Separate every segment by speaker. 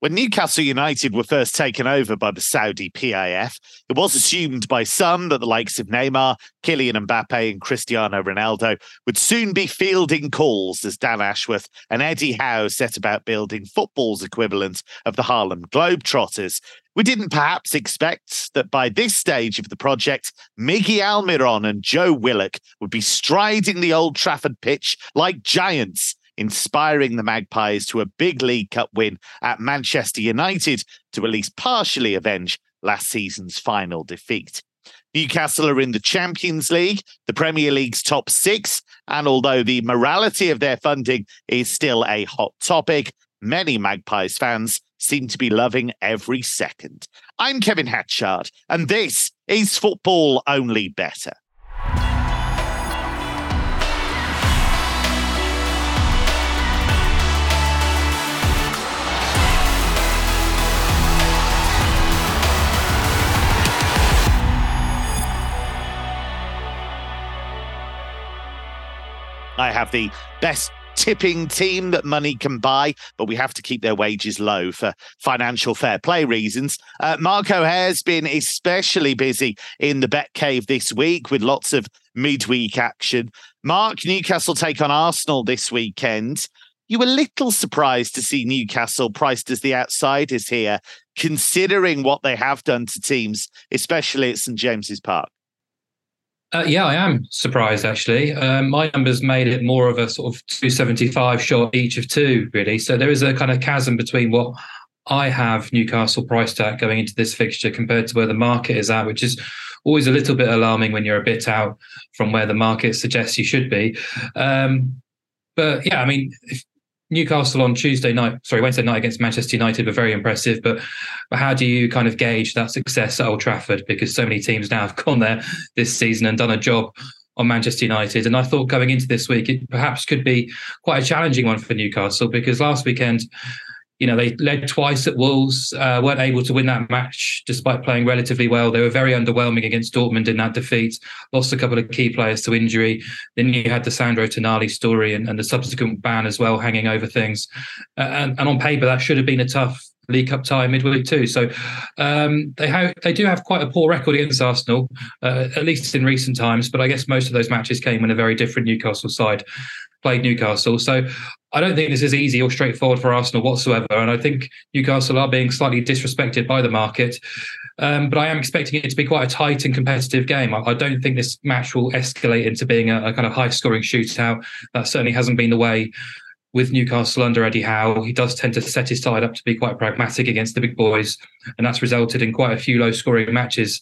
Speaker 1: When Newcastle United were first taken over by the Saudi PIF, it was assumed by some that the likes of Neymar, Kylian Mbappe, and Cristiano Ronaldo would soon be fielding calls as Dan Ashworth and Eddie Howe set about building football's equivalent of the Harlem Globetrotters. We didn't perhaps expect that by this stage of the project, Miggy Almiron and Joe Willock would be striding the Old Trafford pitch like giants inspiring the Magpies to a big League Cup win at Manchester United to at least partially avenge last season's final defeat. Newcastle are in the Champions League, the Premier League's top six, and although the morality of their funding is still a hot topic, many Magpies fans seem to be loving every second. I'm Kevin Hatchard, and this is Football Only Bettor. I have the best tipping team that money can buy, but we have to keep their wages low for financial fair play reasons. Uh, Mark O'Haire's been especially busy in the bet cave this week with lots of midweek action. Mark, Newcastle take on Arsenal this weekend. You were a little surprised to see Newcastle priced as the outsiders here, considering what they have done to teams, especially at St James's Park.
Speaker 2: Uh, yeah, I am surprised actually. Um, my numbers made it more of a sort of 275 shot each of two, really. So there is a kind of chasm between what I have Newcastle priced at going into this fixture compared to where the market is at, which is always a little bit alarming when you're a bit out from where the market suggests you should be. Um, but yeah, I mean, if, Newcastle on Tuesday night, sorry, Wednesday night against Manchester United were very impressive. But, but how do you kind of gauge that success at Old Trafford? Because so many teams now have gone there this season and done a job on Manchester United. And I thought going into this week, it perhaps could be quite a challenging one for Newcastle because last weekend you know, they led twice at Wolves, uh, weren't able to win that match despite playing relatively well. They were very underwhelming against Dortmund in that defeat, lost a couple of key players to injury. Then you had the Sandro Tonali story and, and the subsequent ban as well hanging over things. Uh, and, and on paper, that should have been a tough League Cup tie midweek too. So um, they have they do have quite a poor record against Arsenal, uh, at least in recent times. But I guess most of those matches came when a very different Newcastle side played Newcastle. So I don't think this is easy or straightforward for Arsenal whatsoever. And I think Newcastle are being slightly disrespected by the market. Um, but I am expecting it to be quite a tight and competitive game. I, I don't think this match will escalate into being a, a kind of high scoring shootout. That certainly hasn't been the way with Newcastle under Eddie Howe. He does tend to set his side up to be quite pragmatic against the big boys, and that's resulted in quite a few low scoring matches.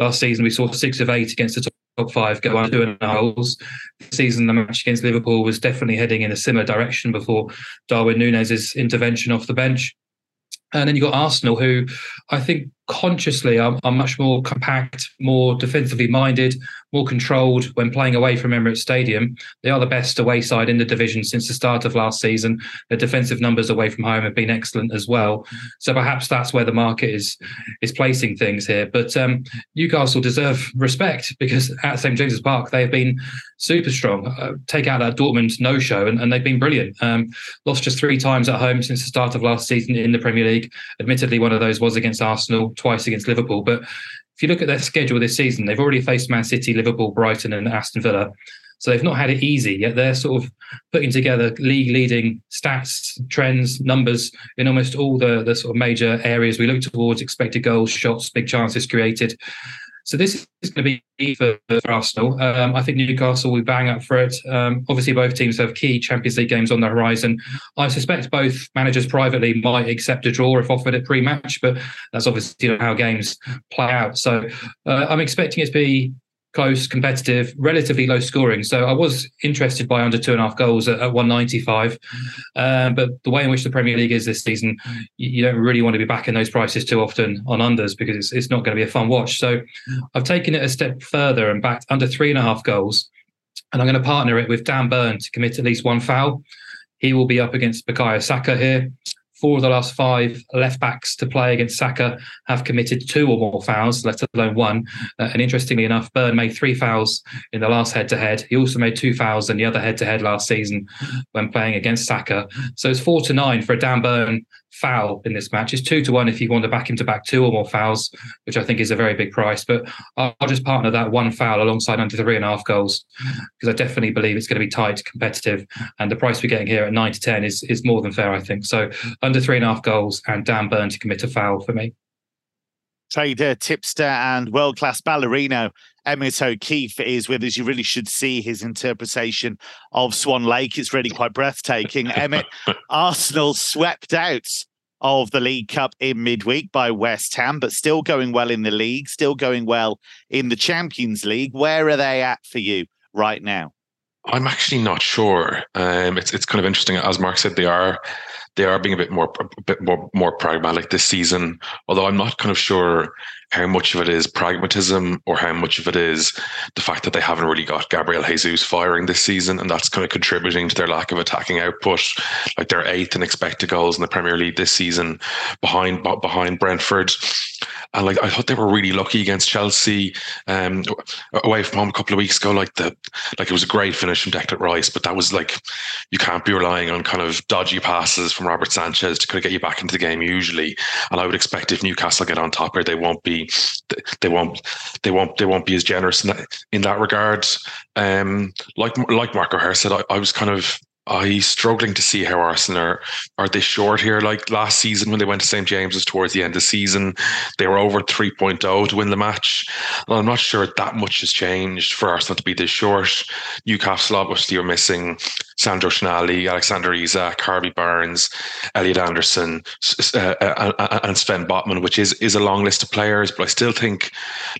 Speaker 2: Last season, we saw six of eight against the top five go on two and goals. This season, the match against Liverpool was definitely heading in a similar direction before Darwin Nunez's intervention off the bench. And then you've got Arsenal, who I think consciously are, are, much more compact, more defensively minded, more controlled when playing away from Emirates Stadium. They are the best away side in the division since the start of last season. Their defensive numbers away from home have been excellent as well. So perhaps that's where the market is is placing things here. But um, Newcastle deserve respect because at St James's Park they have been super strong. Uh, take out that Dortmund no show and, and they've been brilliant. Um, lost just three times at home since the start of last season in the Premier League. Admittedly, one of those was against Arsenal twice against Liverpool. But if you look at their schedule this season, they've already faced Man City, Liverpool, Brighton, and Aston Villa. So they've not had it easy, yet they're sort of putting together league leading stats, trends, numbers in almost all the, the sort of major areas we look towards expected goals, shots, big chances created. So this is going to be for, for Arsenal. Um, I think Newcastle will bang up for it. Um, obviously, both teams have key Champions League games on the horizon. I suspect both managers privately might accept a draw if offered at pre-match, but that's obviously how games play out. So uh, I'm expecting it to be close, competitive, relatively low scoring. So I was interested by under two and a half goals at, at 195. Um, but the way in which the Premier League is this season, you, you, don't really want to be backing those prices too often on unders because it's, it's not going to be a fun watch. So I've taken it a step further and backed under three and a half goals. And I'm going to partner it with Dan Burn to commit at least one foul. He will be up against Bukayo Saka here four of the last five left backs to play against Saka have committed two or more fouls, let alone one. Uh, and interestingly enough, Burn made three fouls in the last head to head. He also made two fouls in the other head to head last season when playing against Saka. So it's four to nine for a Dan Burn foul in this match. It's two to one if you want to back him to back two or more fouls, which I think is a very big price. But I'll just partner that one foul alongside under three and a half goals because I definitely believe it's going to be tight, competitive, and the price we're getting here at nine to ten is is more than fair. I think so. Under three and a half goals and Dan Burn to commit a foul for me.
Speaker 1: Trader, tipster, and world class ballerino Emmet O'Keeffe is with us. You really should see his interpretation of Swan Lake. It's really quite breathtaking. Emmet, Arsenal swept out of the League Cup in midweek by West Ham, but still going well in the league, still going well in the Champions League. Where are they at for you right now?
Speaker 3: I'm actually not sure. Um, it's it's kind of interesting. As Mark said, they are they are being a bit more a bit more more pragmatic this season. Although I'm not kind of sure how much of it is pragmatism or how much of it is the fact that they haven't really got Gabriel Jesus firing this season, and that's kind of contributing to their lack of attacking output. Like they're eighth in expected goals in the Premier League this season, behind behind Brentford. And like I thought they were really lucky against Chelsea um, away from home a couple of weeks ago. Like the like it was a great finish from Declan Rice, but that was like you can't be relying on kind of dodgy passes from Robert Sanchez to kind of get you back into the game usually. And I would expect if Newcastle get on top here, they won't be they won't they won't they won't be as generous in that in that regard. Um, like like Mark O'Haire said, I, I was kind of I struggling to see how Arsenal are are they short here. Like last season when they went to St James's towards the end of the season, they were over 3.0 to win the match. I'm not sure that much has changed for Arsenal to be this short. Newcastle obviously are missing Sandro Tonali, Alexander Isak, Harvey Barnes, Elliot Anderson, uh, uh, uh, and Sven Botman, which is is a long list of players. But I still think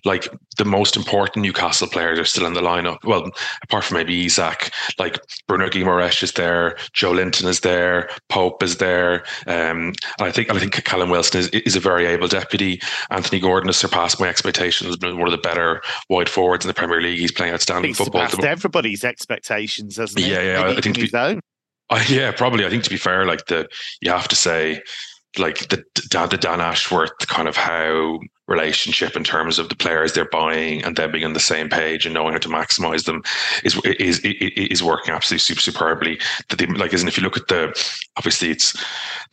Speaker 3: like the most important Newcastle players are still in the lineup. Well, apart from maybe Isak, like Bruno Guimaraes is there, Joelinton is there, Pope is there, um, and I think I think Callum Wilson is, is a very able deputy. Anthony Gordon has surpassed my expectations. Been one of the better wide forwards in the Premier League. He's playing outstanding
Speaker 1: He's
Speaker 3: football.
Speaker 1: Surpassed everybody's expectations, hasn't he?
Speaker 3: Yeah, yeah. I think to be,
Speaker 1: own.
Speaker 3: Uh, yeah, probably. I think to be fair, like the you have to say, like the the Dan Ashworth kind of how relationship in terms of the players they're buying and them being on the same page and knowing how to maximize them is is is, working absolutely super superbly. That they like, isn't if you look at the obviously it's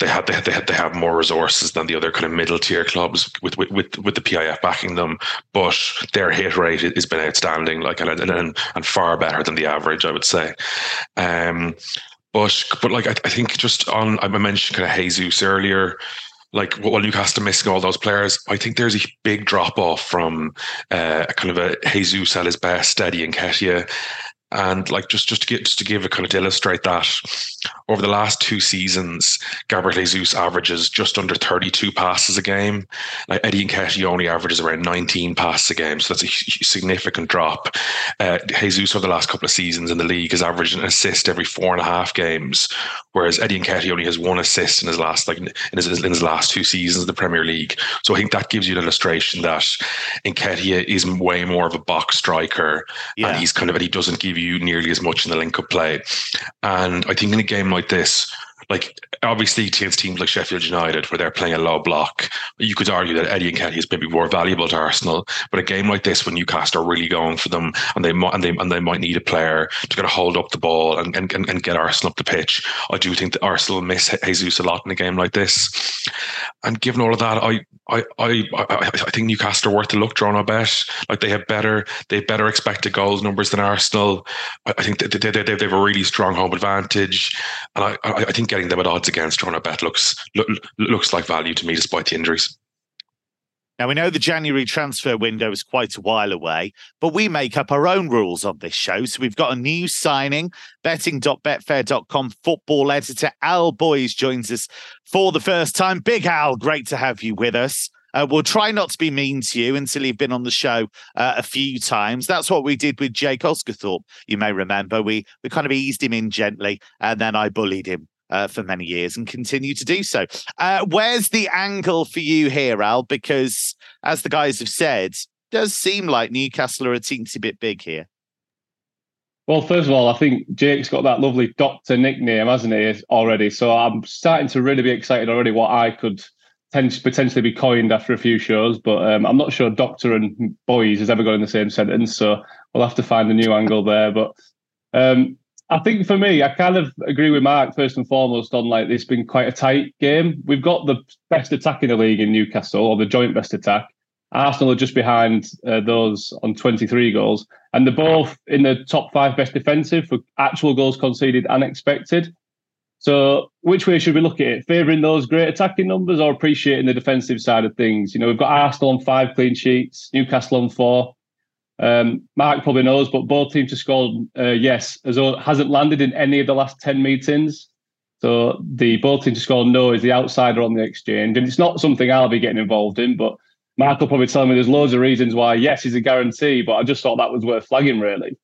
Speaker 3: they have they have, they have, they have more resources than the other kind of middle tier clubs with with with, with the PIF backing them, but their hit rate has been outstanding, like and and, and far better than the average, I would say. Um, but but like I, I think just on I mentioned kind of Jesus earlier like while Newcastle missing all those players, I think there's a big drop off from uh, kind of a Jesus at his best, Eddie Nketiah, and like just just to get just to give a kind of to illustrate that, over the last two seasons, Gabriel Jesus averages just under 32 passes a game. Like Eddie Nketiah only averages around 19 passes a game, so that's a significant drop. Uh, Jesus over the last couple of seasons in the league has averaged an assist every four and a half games, whereas Eddie and Nketiah only has one assist in his last like in his, in his last two seasons of the Premier League. So I think that gives you an illustration that Nketiah is way more of a box striker, yeah. and he's kind of and he doesn't give you you nearly as much in the link up play. And I think in a game like this, like obviously against teams like Sheffield United where they're playing a low block, you could argue that Eddie Nketiah is maybe more valuable to Arsenal. But a game like this, when Newcastle are really going for them, and they might and they and they might need a player to kind of hold up the ball and, and, and get Arsenal up the pitch, I do think that Arsenal miss Jesus a lot in a game like this. And given all of that, I I I I, think Newcastle are worth a look draw no bet. Like they have better they have better expected goals numbers than Arsenal. I, I think they, they, they, they have a really strong home advantage, and I I, I think getting them at odds against Toronto Bet looks look, looks like value to me despite the injuries.
Speaker 1: Now, we know the January transfer window is quite a while away, but we make up our own rules on this show. So we've got a new signing. Betting.betfair.com football editor Al Boyes joins us for the first time. Big Al, great to have you with us. Uh, we'll try not to be mean to you until you've been on the show uh, a few times. That's what we did with Jake Osgathorpe. You may remember we we kind of eased him in gently, and then I bullied him uh, for many years and continue to do so. Uh, where's the angle for you here, Al? Because as the guys have said, does seem like Newcastle are a teensy bit big here.
Speaker 4: Well, first of all, I think Jake's got that lovely doctor nickname, hasn't he, already? So I'm starting to really be excited already what I could potentially be coined after a few shows, but um, I'm not sure Doctor and Boyes has ever got in the same sentence. So we'll have to find a new angle there. But um, I think for me, I kind of agree with Mark first and foremost on like it's been quite a tight game. We've got the best attack in the league in Newcastle, or the joint best attack. Arsenal are just behind uh, those on 23 goals, and they're both in the top five best defensive for actual goals conceded and expected. So, which way should we look at it? Favouring those great attacking numbers or appreciating the defensive side of things? You know, we've got Arsenal on five clean sheets, Newcastle on four. Um, Mark probably knows, but both teams have scored uh, yes, as hasn't landed in any of the last 10 meetings. So the both teams to score no is the outsider on the exchange. And it's not something I'll be getting involved in, but Mark will probably tell me there's loads of reasons why yes is a guarantee, but I just thought that was worth flagging really.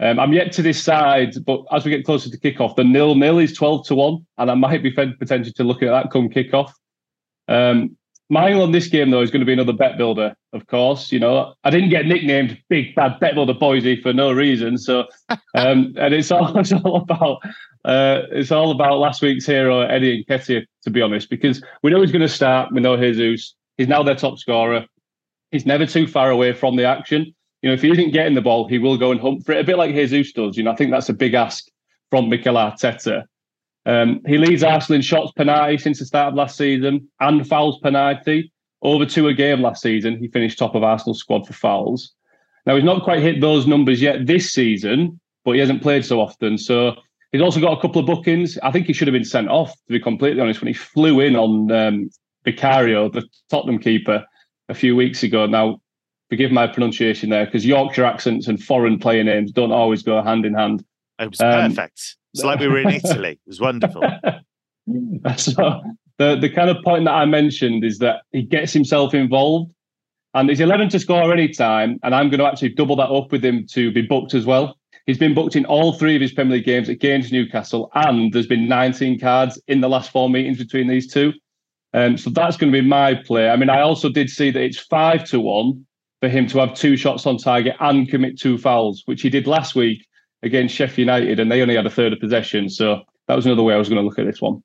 Speaker 4: Um, I'm yet to decide, but as we get closer to kickoff, the nil nil is 12 to 1, and I might be potentially to look at that come kickoff. Um, my on this game, though, is going to be another bet builder, of course. You know, I didn't get nicknamed Big Bad Bet Builder Boise for no reason. So, um, and it's all, it's all about uh, it's all about last week's hero, Eddie Nketiah, to be honest, because we know he's going to start. We know Jesus. He's now their top scorer. He's never too far away from the action. You know, if he isn't getting the ball, he will go and hunt for it, a bit like Jesus does. You know, I think that's a big ask from Mikel Arteta. Um, he leads Arsenal in shots penalty since the start of last season and fouls penalty. Over two a game last season, he finished top of Arsenal's squad for fouls. Now, he's not quite hit those numbers yet this season, but he hasn't played so often. So he's also got a couple of bookings. I think he should have been sent off, to be completely honest, when he flew in on um, Vicario, the Tottenham keeper, a few weeks ago. Now, forgive my pronunciation there, because Yorkshire accents and foreign player names don't always go hand in hand.
Speaker 1: It was um, perfect. It's like we were in Italy. It was wonderful.
Speaker 4: so the the kind of point that I mentioned is that he gets himself involved, and he's 11 to score any time, and I'm going to actually double that up with him to be booked as well. He's been booked in all three of his Premier League games against Newcastle, and there's been 19 cards in the last four meetings between these two. Um, so that's going to be my play. I mean, I also did see that it's five to one for him to have two shots on target and commit two fouls, which he did last week against Sheffield United, and they only had a third of possession. So that was another way I was going to look at this one.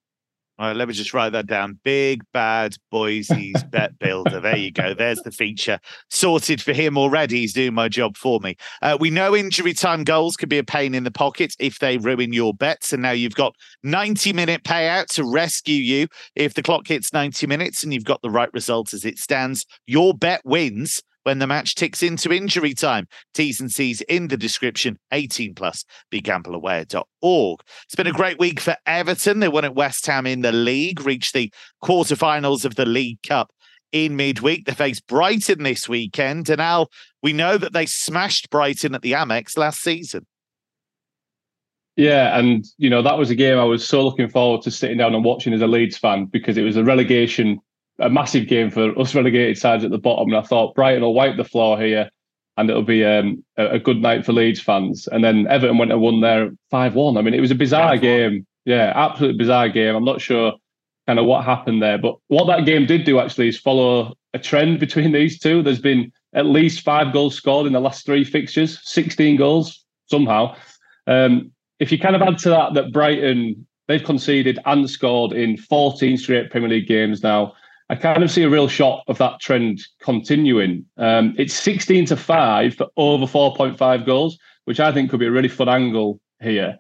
Speaker 1: All right, let me just write that down. Big bad Boise's bet builder. There you go. There's the feature sorted for him already. He's doing my job for me. Uh, we know injury time goals can be a pain in the pocket if they ruin your bets. And now you've got 90 minute payout to rescue you. If the clock hits 90 minutes and you've got the right result as it stands, your bet wins when the match ticks into injury time. T's and C's in the description. 18 plus. BeGambleAware.org. It's been a great week for Everton. They won at West Ham in the league, reached the quarterfinals of the League Cup in midweek. They face Brighton this weekend. And Al, we know that they smashed Brighton at the Amex last season.
Speaker 4: Yeah, and you know that was a game I was so looking forward to sitting down and watching as a Leeds fan because it was a relegation a massive game for us relegated sides at the bottom. And I thought Brighton will wipe the floor here and it'll be um, a, good night for Leeds fans. And then Everton went and won there 5 1. I mean, it was a bizarre 5-1. game. Yeah, absolutely bizarre game. I'm not sure kind of what happened there. But what that game did do actually is follow a trend between these two. There's been at least five goals scored in the last three fixtures, 16 goals somehow. Um, if you kind of add to that, that Brighton, they've conceded and scored in 14 straight Premier League games now. I kind of see a real shot of that trend continuing. Um, it's 16 to 5 for over 4.5 goals, which I think could be a really fun angle here.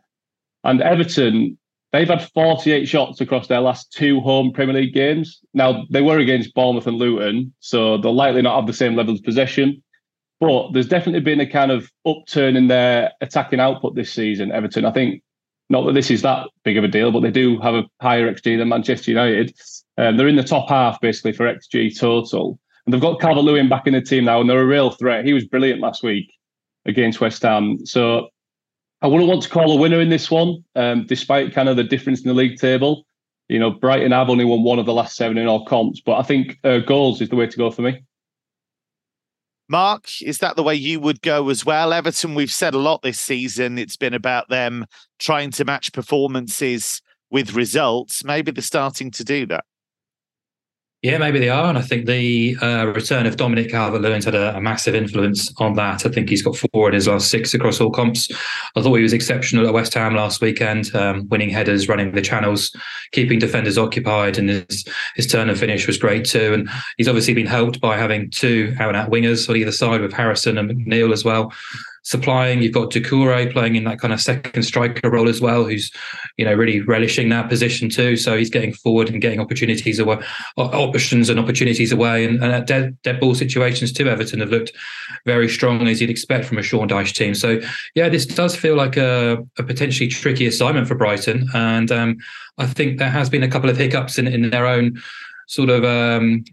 Speaker 4: And Everton, they've had 48 shots across their last two home Premier League games. Now, they were against Bournemouth and Luton, so they'll likely not have the same level of possession. But there's definitely been a kind of upturn in their attacking output this season, Everton. I think, not that this is that big of a deal, but they do have a higher XG than Manchester United. Um, they're in the top half basically for XG total. And they've got Calvert Lewin back in the team now, and they're a real threat. He was brilliant last week against West Ham. So I wouldn't want to call a winner in this one, um, despite kind of the difference in the league table. You know, Brighton have only won one of the last seven in all comps, but I think uh, goals is the way to go for me.
Speaker 1: Mark, is that the way you would go as well? Everton, we've said a lot this season. It's been about them trying to match performances with results. Maybe they're starting to do that.
Speaker 2: Yeah, maybe they are. And I think the uh, return of Dominic Calvert Lewin's had a, a, massive influence on that. I think he's got four in his last six across all comps. I thought he was exceptional at West Ham last weekend, um, winning headers, running the channels, keeping defenders occupied. And his, his turn and finish was great too. And he's obviously been helped by having two out and out wingers on either side with Harrison and McNeil as well. Supplying. You've got Doucouré playing in that kind of second striker role as well, who's you know really relishing that position too. So he's getting forward and getting opportunities away, options and opportunities away, and, and dead, dead ball situations too. Everton have looked very strong as you'd expect from a Sean Dyche team. So yeah, this does feel like a, a potentially tricky assignment for Brighton, and um, I think there has been a couple of hiccups in, in their own sort of um,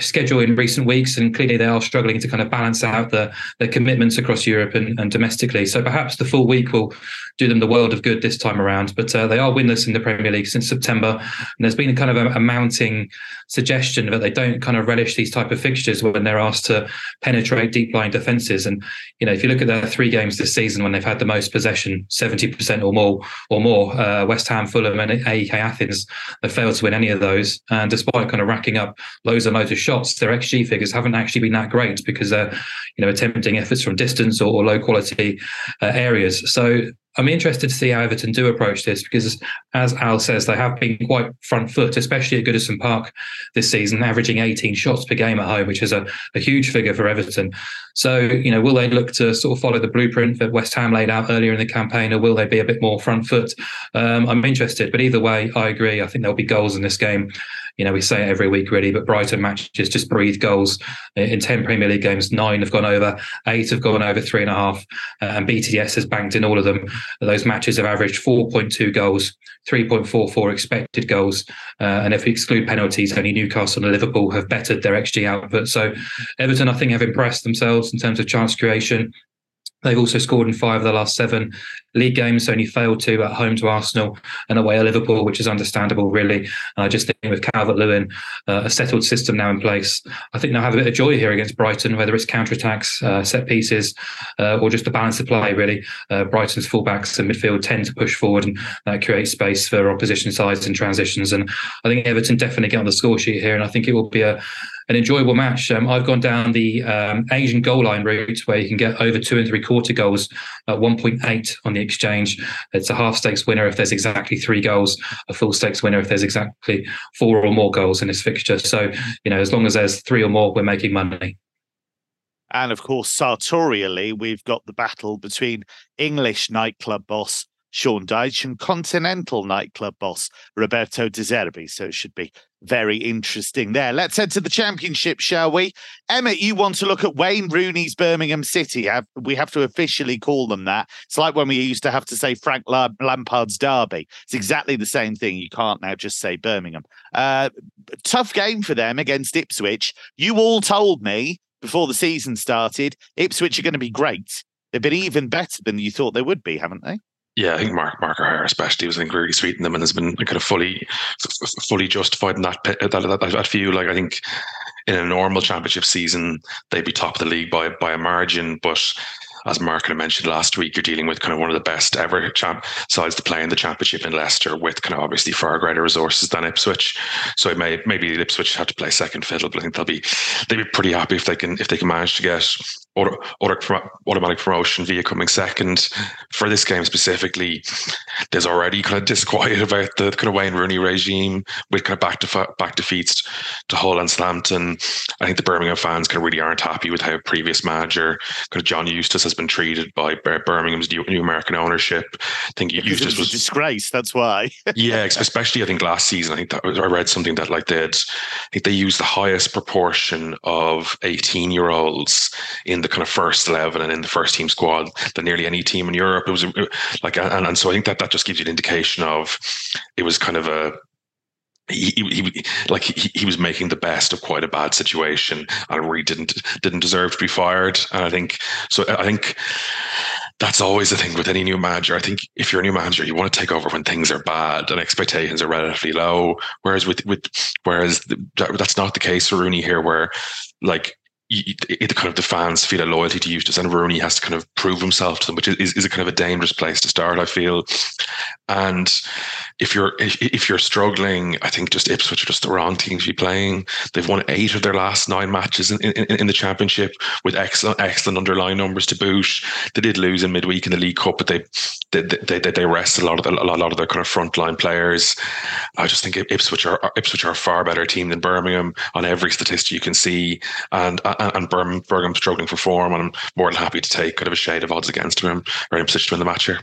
Speaker 2: schedule in recent weeks, and clearly they are struggling to kind of balance out the their commitments across Europe and, and domestically. So perhaps the full week will do them the world of good this time around. But uh, they are winless in the Premier League since September, and there's been a kind of a, a, mounting suggestion that they don't kind of relish these type of fixtures when they're asked to penetrate deep line defences. And you know, if you look at their three games this season when they've had the most possession, seventy percent or more, or more, uh, West Ham, Fulham, and AEK Athens, they failed to win any of those. And despite kind of racking up loads and loads of shots, their XG figures haven't actually been that great because they're you know attempting efforts from distance or, or low quality uh, areas. So I'm interested to see how Everton do approach this because, as Al says, they have been quite front foot, especially at Goodison Park this season, averaging 18 shots per game at home, which is a, a huge figure for Everton. So, you know, will they look to sort of follow the blueprint that West Ham laid out earlier in the campaign, or will they be a bit more front foot? Um, I'm interested, but either way, I agree. I think there'll be goals in this game you know, we say it every week really, but Brighton matches just breathe goals. In 10 Premier League games, nine have gone over, eight have gone over three and a half, uh, and BTTS has banked in all of them. Those matches have averaged 4.2 goals, 3.44 expected goals. Uh, and if we exclude penalties, only Newcastle and Liverpool have bettered their XG output. So Everton, I think, have impressed themselves in terms of chance creation. They've also scored in five of the last seven league games, only failed to at home to Arsenal and away at Liverpool, which is understandable, really. And I just think with Calvert Lewin, uh, a settled system now in place, I think they'll have a bit of joy here against Brighton, whether it's counter attacks, uh, set pieces, uh, or just the balance of play, really. Uh, Brighton's fullbacks and midfield tend to push forward and that creates space for opposition sides and transitions. And I think Everton definitely get on the score sheet here, and I think it will be a an enjoyable match. Um, I've gone down the um, Asian goal line route where you can get over two and three quarter goals at 1.8 on the exchange. It's a half stakes winner if there's exactly three goals, a full stakes winner if there's exactly four or more goals in this fixture. So, you know, as long as there's three or more, we're making money.
Speaker 1: And of course, sartorially, we've got the battle between English nightclub boss Sean Dyche and Continental nightclub boss Roberto De Zerbi. So it should be very interesting there. Let's head to the championship, shall we? Emmet, you want to look at Wayne Rooney's Birmingham City. We have to officially call them that. It's like when we used to have to say Frank Lampard's Derby. It's exactly the same thing. You can't now just say Birmingham. Uh, tough game for them against Ipswich. You all told me before the season started, Ipswich are going to be great. They've been even better than you thought they would be, haven't they?
Speaker 3: Yeah, I think Mark Mark O'Haire especially was I think really sweet in them and has been kind of fully fully justified in that that, that, that view. Like I think in a normal championship season they'd be top of the league by by a margin, but as Mark mentioned last week, you're dealing with kind of one of the best ever champ sides to play in the championship in Leicester with kind of obviously far greater resources than Ipswich. So it may maybe Ipswich have to play second fiddle, but I think they'll be they'll be pretty happy if they can if they can manage to get automatic promotion via coming second. For this game specifically, there's already kind of disquiet about the kind of Wayne Rooney regime with kind of back to back defeats to Hull and Southampton. I think the Birmingham fans kind of really aren't happy with how previous manager kind of John Eustace has been treated by Birmingham's new, new American ownership. I think because Eustace was,
Speaker 1: was a disgrace. That's why.
Speaker 3: yeah, especially I think last season. I think that I read something that like they I think they used the highest proportion of 18 year olds in the kind of first 11 and in the first team squad than nearly any team in Europe. It was like, and, and so I think that that just gives you an indication of it was kind of a he, he, like he, he was making the best of quite a bad situation and really didn't didn't deserve to be fired. And I think so. I think that's always the thing with any new manager. I think if you're a new manager, you want to take over when things are bad and expectations are relatively low. Whereas with with whereas that's not the case for Rooney here, where like it, kind of the fans feel a loyalty to Eustace and Rooney has to kind of prove himself to them, which is, is a kind of a dangerous place to start, I feel. And if you're if, you're struggling, I think just Ipswich are just the wrong team to be playing. They've won eight of their last nine matches in, in, in the championship with excellent excellent underlying numbers to boot. They did lose in midweek in the League Cup, but they they they, they, they rested a lot of the, a lot of their kind of frontline players. I just think Ipswich are Ipswich are a far better team than Birmingham on every statistic you can see, and and, and Birmingham, struggling for form, and I'm more than happy to take kind of a shade of odds against him. We're in position to win the match here.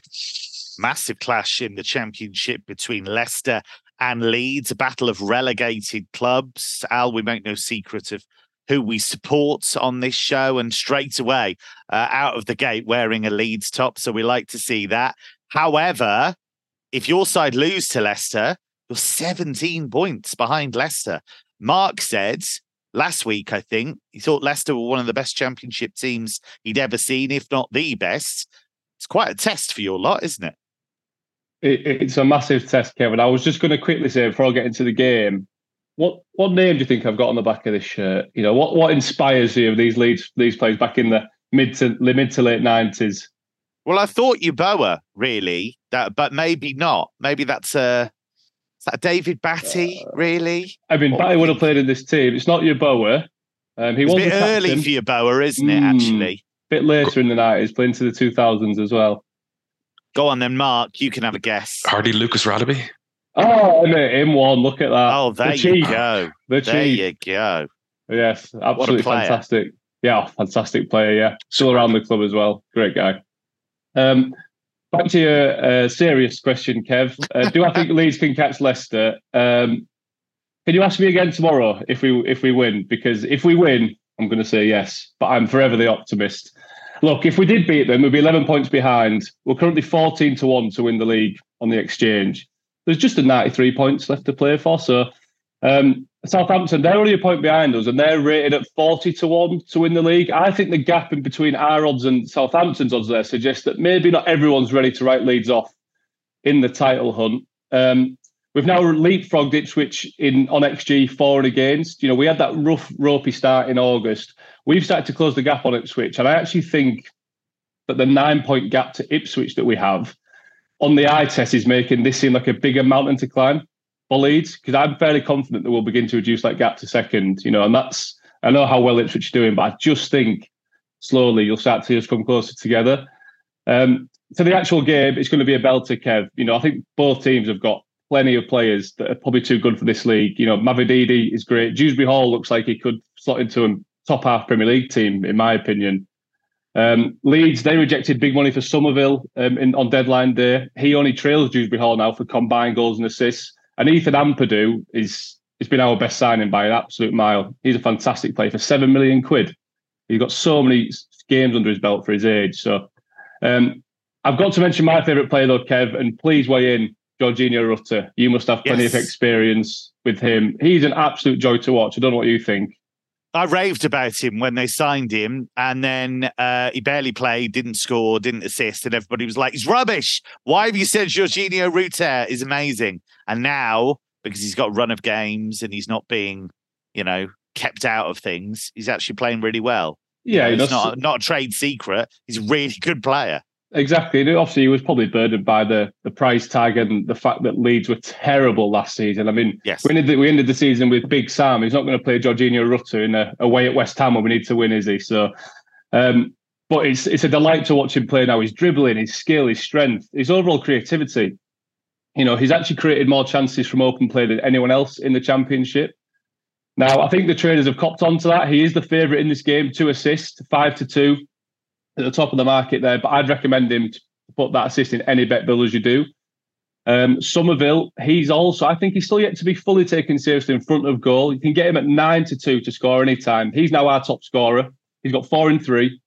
Speaker 1: Massive clash in the championship between Leicester and Leeds, a battle of relegated clubs. Al, we make no secret of who we support on this show, and straight away uh, out of the gate wearing a Leeds top. So we like to see that. However, if your side lose to Leicester, you're 17 points behind Leicester. Mark said last week, I think, he thought Leicester were one of the best championship teams he'd ever seen, if not the best. It's quite a test for your lot, isn't it?
Speaker 4: It it's a massive test, Kevin. I was just going to quickly say before I get into the game, what what name do you think I've got on the back of this shirt? You know, what what inspires you of these leads these players back in the mid to mid to late nineties?
Speaker 1: Well, I thought Yeboah, really, that, but maybe not. Maybe that's a is that David Batty, uh, really?
Speaker 4: I mean, Batty would have played in this team. It's not Yeboah. Um, he
Speaker 1: it's
Speaker 4: was
Speaker 1: a bit early for Yeboah, isn't it? Hmm. Actually, a
Speaker 4: bit later in the nineties, playing to the two thousands as well.
Speaker 1: Go on then, Mark. You can have a guess.
Speaker 3: Hardy Lucas Radebe.
Speaker 4: Oh, him one. Look at that.
Speaker 1: Oh, there the you go.
Speaker 4: The
Speaker 1: there you go.
Speaker 4: Yes, absolutely fantastic. Yeah, fantastic player. Yeah, still around the club as well. Great guy. Um, back to your uh, serious question, Kev. Uh, do I think Leeds can catch Leicester? Um, can you ask me again tomorrow if we if we win? Because if we win, I'm going to say yes. But I'm forever the optimist. Look, if we did beat them, we'd be 11 points behind. We're currently 14 to one to win the league on the exchange. There's just a 93 points left to play for. So um, Southampton, they're only a point behind us and they're rated at 40 to 1 to win the league. I think the gap in between our odds and Southampton's odds there suggests that maybe not everyone's ready to write Leeds off in the title hunt. Um, we've now leapfrogged Ipswich in on XG for and against. You know, we had that rough, ropey start in August. We've started to close the gap on Ipswich. And I actually think that the nine point gap to Ipswich that we have on the eye test is making this seem like a bigger mountain to climb for Leeds because I'm fairly confident that we'll begin to reduce that gap to second. You know, and that's I know how well Ipswich are doing, but I just think slowly you'll start to see us come closer together. Um, to the actual game, it's going to be a belter, Kev. You know, I think both teams have got plenty of players that are probably too good for this league. You know, Mavididi is great. Dewsbury Hall looks like he could slot into a top half Premier League team, in my opinion. Um, Leeds, they rejected big money for Summerville um, in, on deadline day. He only trails Dewsbury Hall now for combined goals and assists. And Ethan Ampadu is has been our best signing by an absolute mile. He's a fantastic player for seven million quid. He's got so many games under his belt for his age. So um, I've got to mention my favourite player though, Kev, and please weigh in, Georginio Rutter. You must have plenty yes. of experience with him. He's an absolute joy to watch. I don't know what you think.
Speaker 1: I raved about him when they signed him, and then uh, he barely played, didn't score, didn't assist, and everybody was like, "He's rubbish. Why have you said Georginio Rutter is amazing?" And now, because he's got run of games and he's not being, you know, kept out of things, he's actually playing really well.
Speaker 4: Yeah,
Speaker 1: you know, it's not not a trade secret. He's a really good player.
Speaker 4: Exactly. Obviously, he was probably burdened by the the price tag and the fact that Leeds were terrible last season. I mean,
Speaker 1: yes.
Speaker 4: we ended the, we ended the season with Big Sam. He's not going to play Georginio Rutter in a, away at West Ham when we need to win, is he? So, um, but it's it's a delight to watch him play now. His dribbling, his skill, his strength, his overall creativity. You know, he's actually created more chances from open play than anyone else in the championship. Now, I think the traders have copped onto that. He is the favourite in this game, two assists, five to two at the top of the market there, but I'd recommend him to put that assist in any bet bill as you do. Um, Summerville, he's also, I think he's still yet to be fully taken seriously in front of goal. You can get him at nine to two to score anytime. He's now our top scorer. He's got four and three.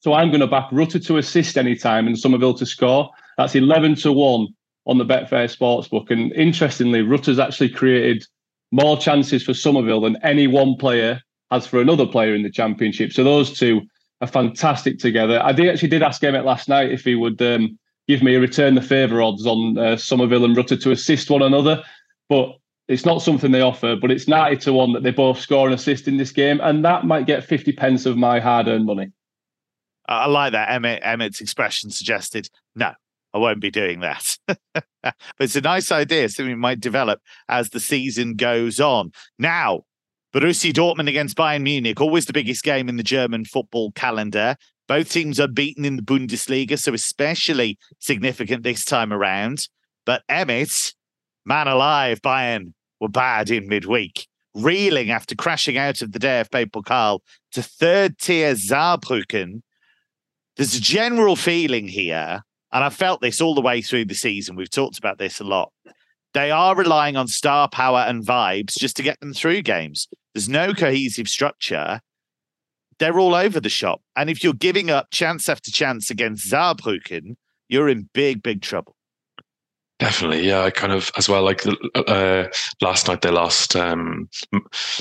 Speaker 4: So I'm going to back Rutter to assist anytime and Summerville to score. That's 11 to one on the Betfair Sportsbook. And interestingly, Rutter's actually created more chances for Summerville than any one player has for another player in the championship. So those two are fantastic together. I did, actually did ask Emmet last night if he would um, give me a return the favour odds on uh, Summerville and Rutter to assist one another, but it's not something they offer. But it's ninety to one that they both score and assist in this game, and that might get fifty pence of my hard-earned money.
Speaker 1: I like that. Emmet Emmet's expression suggested no. I won't be doing that. but it's a nice idea, something might develop as the season goes on. Now, Borussia Dortmund against Bayern Munich, always the biggest game in the German football calendar. Both teams are beaten in the Bundesliga, so especially significant this time around. But Emmet, man alive, Bayern were bad in midweek. reeling after crashing out of the DFB Pokal to third tier Saarbrücken. There's a general feeling here, and I've felt this all the way through the season. We've talked about this a lot. They are relying on star power and vibes just to get them through games. There's no cohesive structure. They're all over the shop. And if you're giving up chance after chance against Saarbrücken, you're in big, big trouble.
Speaker 3: Definitely, yeah. I kind of as well. Like uh, last night, they lost um,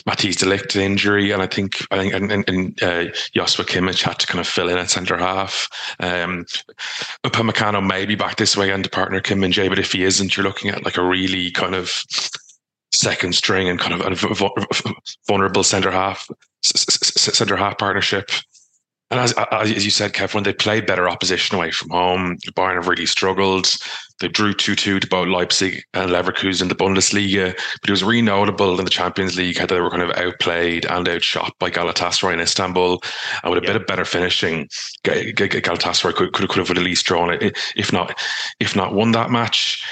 Speaker 3: Matthijs de Ligt injury, and I think I think and, and, and uh, Joshua Kimmich had to kind of fill in at centre half. Um, Upamecano may be back this way and to partner Kim Min-jae, but if he isn't, you're looking at like a really kind of second string and kind of vulnerable centre half centre half partnership. And as, as you said, Kev, when they played better opposition away from home, Bayern have really struggled. They drew 2 2 to both Leipzig and Leverkusen in the Bundesliga. But it was really notable in the Champions League how they were kind of outplayed and outshot by Galatasaray in Istanbul. And with a yeah. bit of better finishing, Galatasaray could, could, could have at least drawn it, if not, if not won that match.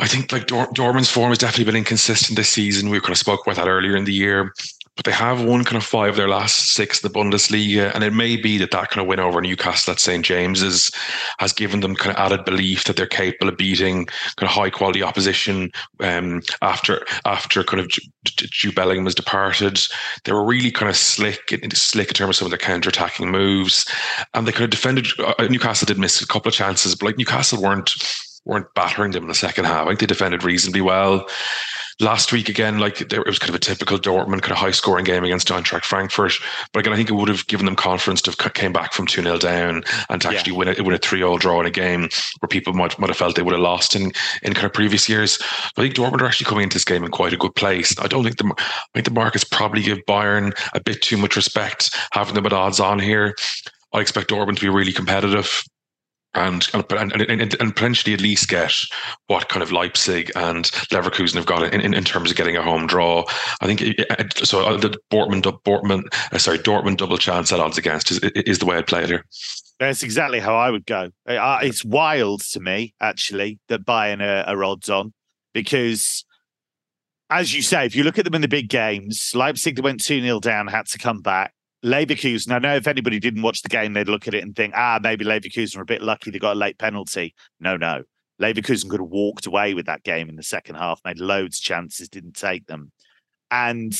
Speaker 3: I think like Dor- Dortmund's form has definitely been inconsistent this season. We kind of spoke about that earlier in the year but they have won kind of five of their last six in the Bundesliga. And it may be that that kind of win over Newcastle at St. James's has given them kind of added belief that they're capable of beating kind of high quality opposition um, after after kind of Jude Bellingham has departed. They were really kind of slick, slick in terms of some of their counter attacking moves. And they kind of defended, uh, Newcastle did miss a couple of chances, but like Newcastle weren't weren't battering them in the second half. I think they defended reasonably well last week again, like there, it was kind of a typical Dortmund kind of high scoring game against Eintracht Frankfurt. But again, I think it would have given them confidence to have came back from 2 0 down and to actually yeah. win a, win a 3 0 draw in a game where people might, might have felt they would have lost in, in kind of previous years. But I think Dortmund are actually coming into this game in quite a good place. I don't think the, I think the markets probably give Bayern a bit too much respect having them at odds on here. I expect Dortmund to be really competitive and and, and, and potentially at least get what kind of Leipzig and Leverkusen have got in, in, in terms of getting a home draw. I think so. Uh, the Dortmund, Dortmund, uh, sorry, Dortmund double chance at odds against is is the way I'd play it here.
Speaker 1: That's exactly how I would go. It's wild to me actually that Bayern are, are odds on because as you say, if you look at them in the big games, Leipzig went 2 0 down, had to come back. Leverkusen, I know if anybody didn't watch the game, they'd look at it and think, ah, maybe Leverkusen were a bit lucky they got a late penalty. No, no. Leverkusen could have walked away with that game in the second half, made loads of chances, didn't take them. And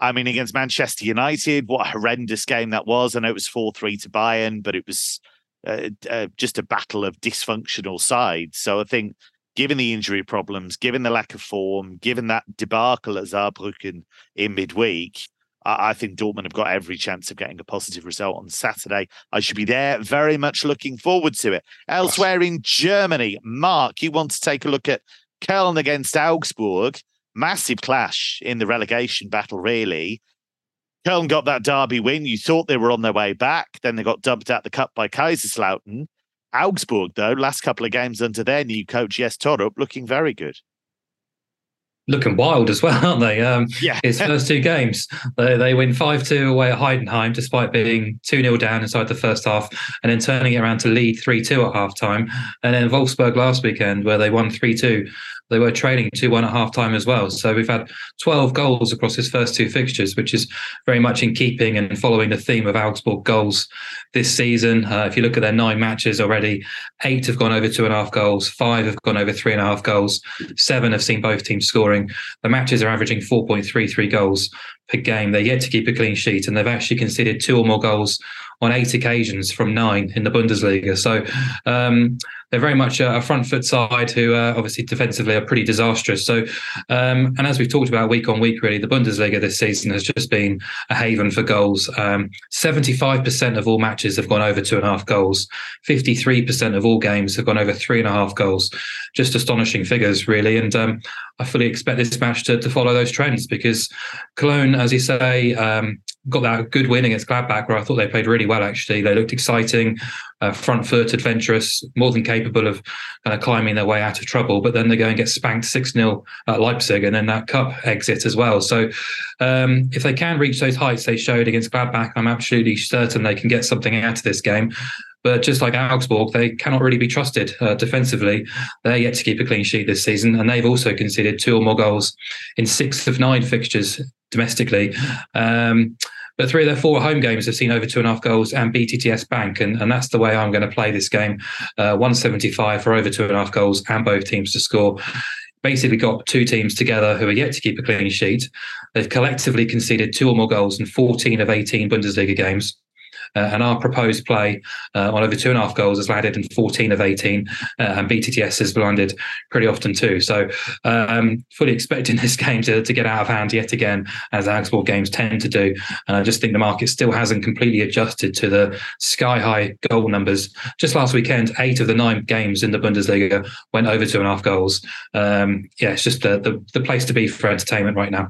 Speaker 1: I mean, against Manchester United, what a horrendous game that was. I know it was 4 3 to Bayern, but it was uh, uh, just a battle of dysfunctional sides. So I think, given the injury problems, given the lack of form, given that debacle at Saarbrücken in midweek, I think Dortmund have got every chance of getting a positive result on Saturday. I should be there. Very much looking forward to it. Elsewhere in Germany, Mark, you want to take a look at Köln against Augsburg. Massive clash in the relegation battle, really. Köln got that derby win. You thought they were on their way back. Then they got dubbed out the cup by Kaiserslautern. Augsburg, though, last couple of games under their new coach, Jess Thorup, looking very good
Speaker 2: looking wild as well, aren't they? Um,
Speaker 1: yeah.
Speaker 2: his first two games, they, they win 5 2 away at Heidenheim, despite being 2 0 down inside the first half, and then turning it around to lead 3 2 at half time. And then Wolfsburg last weekend, where they won 3 2. They were trailing 2 1 at half time as well. So we've had 12 goals across his first two fixtures, which is very much in keeping and following the theme of Augsburg goals this season. Uh, if you look at their nine matches already, eight have gone over two and a half goals, five have gone over three and a half goals, seven have seen both teams scoring. The matches are averaging 4.33 goals per game. They're yet to keep a clean sheet, and they've actually conceded two or more goals on eight occasions from nine in the Bundesliga. So um, they're very much a, front foot side who uh, obviously defensively are pretty disastrous. So, um, and as we've talked about week on week, really, the Bundesliga this season has just been a haven for goals. Um, 75% of all matches have gone over two and a half goals. 53% of all games have gone over three and a half goals. Just astonishing figures, really. And um, I fully expect this match to, to follow those trends because Cologne, as you say, um, got that good win against Gladbach, where I thought they played really well. Actually, they looked exciting, uh, front foot, adventurous, more than capable of kind of climbing their way out of trouble. But then they go and get spanked six 0 at Leipzig, and then that cup exit as well. So um, if they can reach those heights they showed against Gladbach, I'm absolutely certain they can get something out of this game. But just like Augsburg, they cannot really be trusted uh, defensively. They're yet to keep a clean sheet this season, and they've also conceded two or more goals in six of nine fixtures domestically. Um, but three of their four home games have seen over two and a half goals and BTTS Bank. And, and that's the way I'm going to play this game. Uh, 175 for over two and a half goals and both teams to score. Basically, got two teams together who are yet to keep a clean sheet. They've collectively conceded two or more goals in 14 of 18 Bundesliga games. Uh, and our proposed play uh, on over two and a half goals has landed in 14 of 18, uh, and BTTS has landed pretty often too. So, um, fully expecting this game to, to get out of hand yet again, as Augsburg games tend to do. And I just think the market still hasn't completely adjusted to the sky high goal numbers. Just last weekend, eight of the nine games in the Bundesliga went over two and a half goals. Um, yeah, it's just the, the, the place to be for entertainment right now.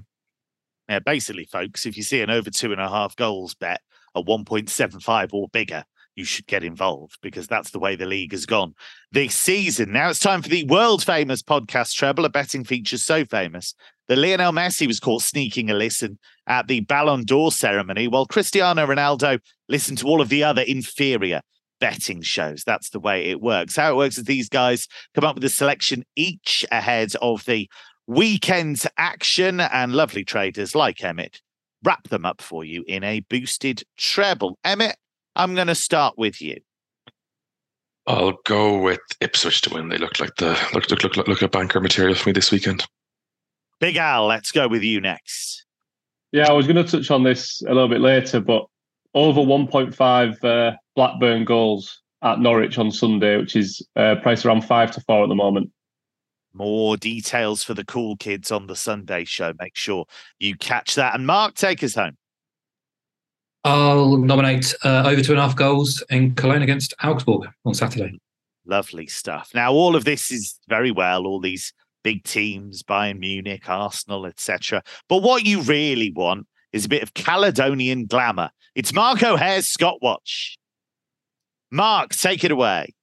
Speaker 1: Yeah, basically, folks, if you see an over two and a half goals bet, a 1.75 or bigger, you should get involved because that's the way the league has gone this season. Now it's time for the world famous podcast treble, a betting feature so famous that Lionel Messi was caught sneaking a listen at the Ballon d'Or ceremony, while Cristiano Ronaldo listened to all of the other inferior betting shows. That's the way it works. How it works is these guys come up with a selection each ahead of the weekend's action, and lovely traders like Emmet wrap them up for you in a boosted treble. Emmet, I'm going to start with you.
Speaker 3: I'll go with Ipswich to win. They look like the look look look look, look at banker material for me this weekend.
Speaker 1: Big Al, let's go with you next.
Speaker 4: Yeah, I was going to touch on this a little bit later, but over 1.5 uh, Blackburn goals at Norwich on Sunday, which is uh, priced around five to four at the moment.
Speaker 1: More details for the cool kids on the Sunday show. Make sure you catch that. And Mark, take us home.
Speaker 2: I'll nominate uh, over two and a half goals in Cologne against Augsburg on Saturday.
Speaker 1: Lovely stuff. Now, all of this is very well, all these big teams, Bayern Munich, Arsenal, etc. But what you really want is a bit of Caledonian glamour. It's Mark O'Haire's Scott Watch. Mark, take it away.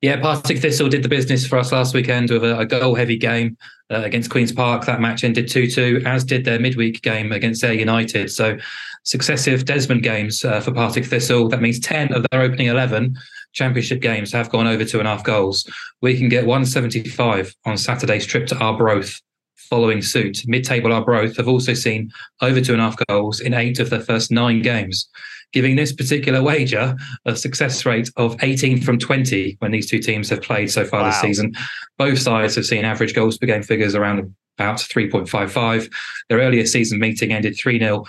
Speaker 2: Yeah, Partick Thistle did the business for us last weekend with a, a goal-heavy game uh, against Queens Park. That match ended 2-2, as did their midweek game against Ayr United. So successive Desmond games uh, for Partick Thistle. That means 10 of their opening 11 championship games have gone over two and a half goals. We can get 175 on Saturday's trip to Arbroath following suit. Mid-table Arbroath have also seen over two and a half goals in eight of their first nine games giving this particular wager a success rate of 18 from 20 when these two teams have played so far wow. this season. Both sides have seen average goals per game figures around about 3.55. Their earlier season meeting ended 3 0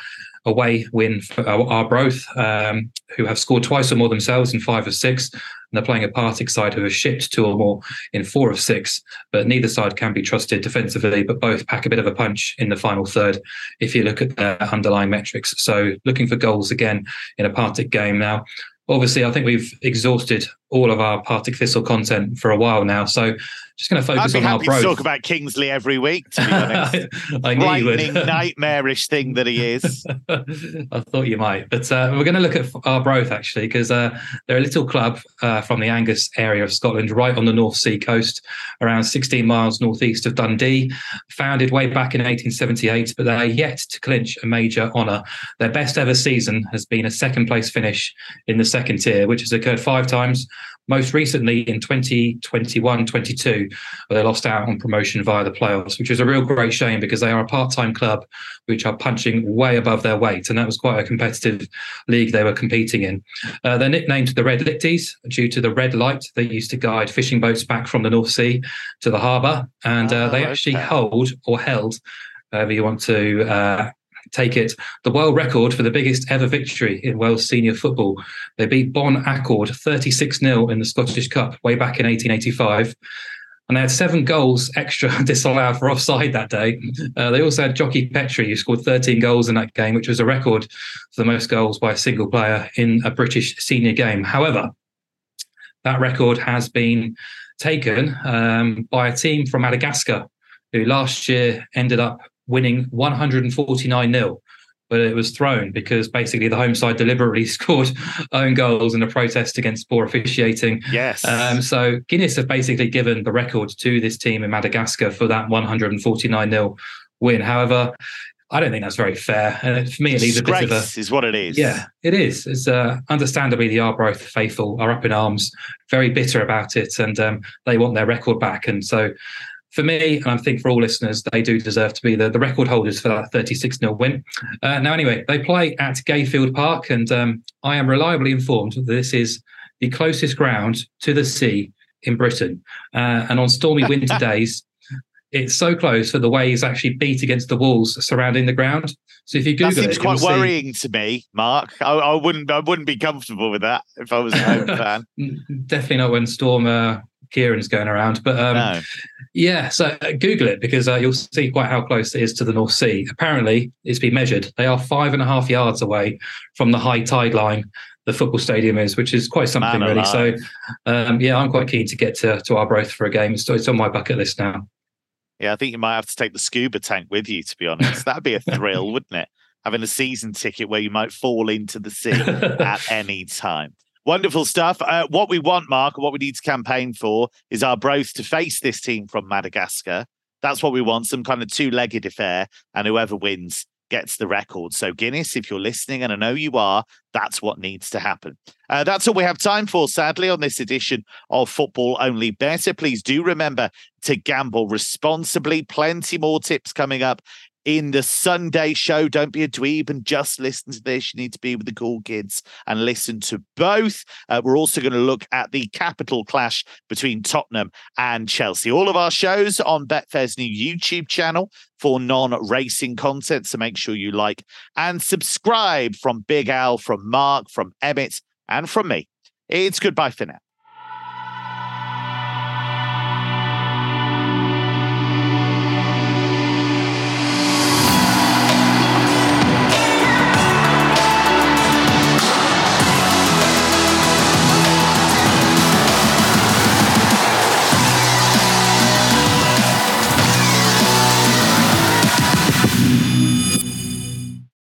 Speaker 2: away win for Arbroath, um, who have scored twice or more themselves in five of six. And they're playing a Partick side who have shipped two or more in four of six. But neither side can be trusted defensively, but both pack a bit of a punch in the final third if you look at their underlying metrics. So looking for goals again in a Partick game now. Obviously, I think we've exhausted all of our Partick Thistle content for a while now. So just going to focus
Speaker 1: on
Speaker 2: our
Speaker 1: growth. Talk about Kingsley every week. To be honest,
Speaker 2: I knew you would.
Speaker 1: nightmarish thing that he is.
Speaker 2: I thought you might, but uh, we're going to look at Arbroath actually because uh, they're a little club uh, from the Angus area of Scotland, right on the North Sea coast, around 16 miles northeast of Dundee. Founded way back in 1878, but they're yet to clinch a major honour. Their best ever season has been a second place finish in the second tier, which has occurred five times most recently in 2021 22, where they lost out on promotion via the playoffs, which was a real great shame because they are a part time club which are punching way above their weight. And that was quite a competitive league they were competing in. Uh, they're nicknamed the Red Lichties due to the red light they used to guide fishing boats back from the North Sea to the harbour. And uh, oh, they actually hold or held however you want to uh, take it, the world record for the biggest ever victory in Wales senior football. They beat Bon Accord 36 0 in the Scottish Cup way back in 1885. And they had seven goals extra disallowed for offside that day. Uh, they also had Jocky Petrie, who scored 13 goals in that game, which was a record for the most goals by a single player in a British senior game. However, that record has been taken um, by a team from Madagascar, who last year ended up winning 149 0 but it was thrown because basically the home side deliberately scored own goals in a protest against poor officiating.
Speaker 1: Yes.
Speaker 2: Um, so Guinness have basically given the record to this team in Madagascar for that 149 0 win. However, I don't think that's very fair. And for me, it leaves a bit of a
Speaker 1: is what it is.
Speaker 2: Yeah, it is. It's uh, understandably the Arbroath faithful are up in arms, very bitter about it, and um, they want their record back. And so, for me, and I think for all listeners, they do deserve to be the, the record holders for that 36 0 win. Uh, now, anyway, they play at Gayfield Park, and um, I am reliably informed that this is the closest ground to the sea in Britain. Uh, and on stormy winter days, it's so close that the waves actually beat against the walls surrounding the ground. So if you Google
Speaker 1: that seems
Speaker 2: it,
Speaker 1: quite worrying
Speaker 2: see...
Speaker 1: to me, Mark. I, I, wouldn't, I wouldn't be comfortable with that if I was a home fan.
Speaker 2: Definitely not when Storm uh, Ciaran's going around. But um, no. Yeah, so uh, Google it because uh, you'll see quite how close it is to the North Sea. Apparently, it's been measured. They are five and a half yards away from the high tide line the football stadium is, which is quite something, Man really. So, um, yeah, I'm quite keen to get to, to Arbroath for a game. So it's on my bucket list now.
Speaker 1: Yeah, I think you might have to take the scuba tank with you, to be honest. That'd be a thrill, wouldn't it? Having a season ticket where you might fall into the sea at any time. Wonderful stuff. Uh, what we want, Mark, what we need to campaign for is Arbroath to face this team from Madagascar. That's what we want, some kind of two legged affair. And whoever wins gets the record. So, Guinness, if you're listening, and I know you are, that's what needs to happen. Uh, that's all we have time for, sadly, on this edition of Football Only Bettor. Please do remember to gamble responsibly. Plenty more tips coming up in the Sunday show. Don't be a dweeb and just listen to this. You need to be with the cool kids and listen to both. Uh, we're also going to look at the capital clash between Tottenham and Chelsea. All of our shows on Betfair's new YouTube channel for non racing content. So make sure you like and subscribe from Big Al, from Mark, from Emmet, and from me. It's goodbye for now.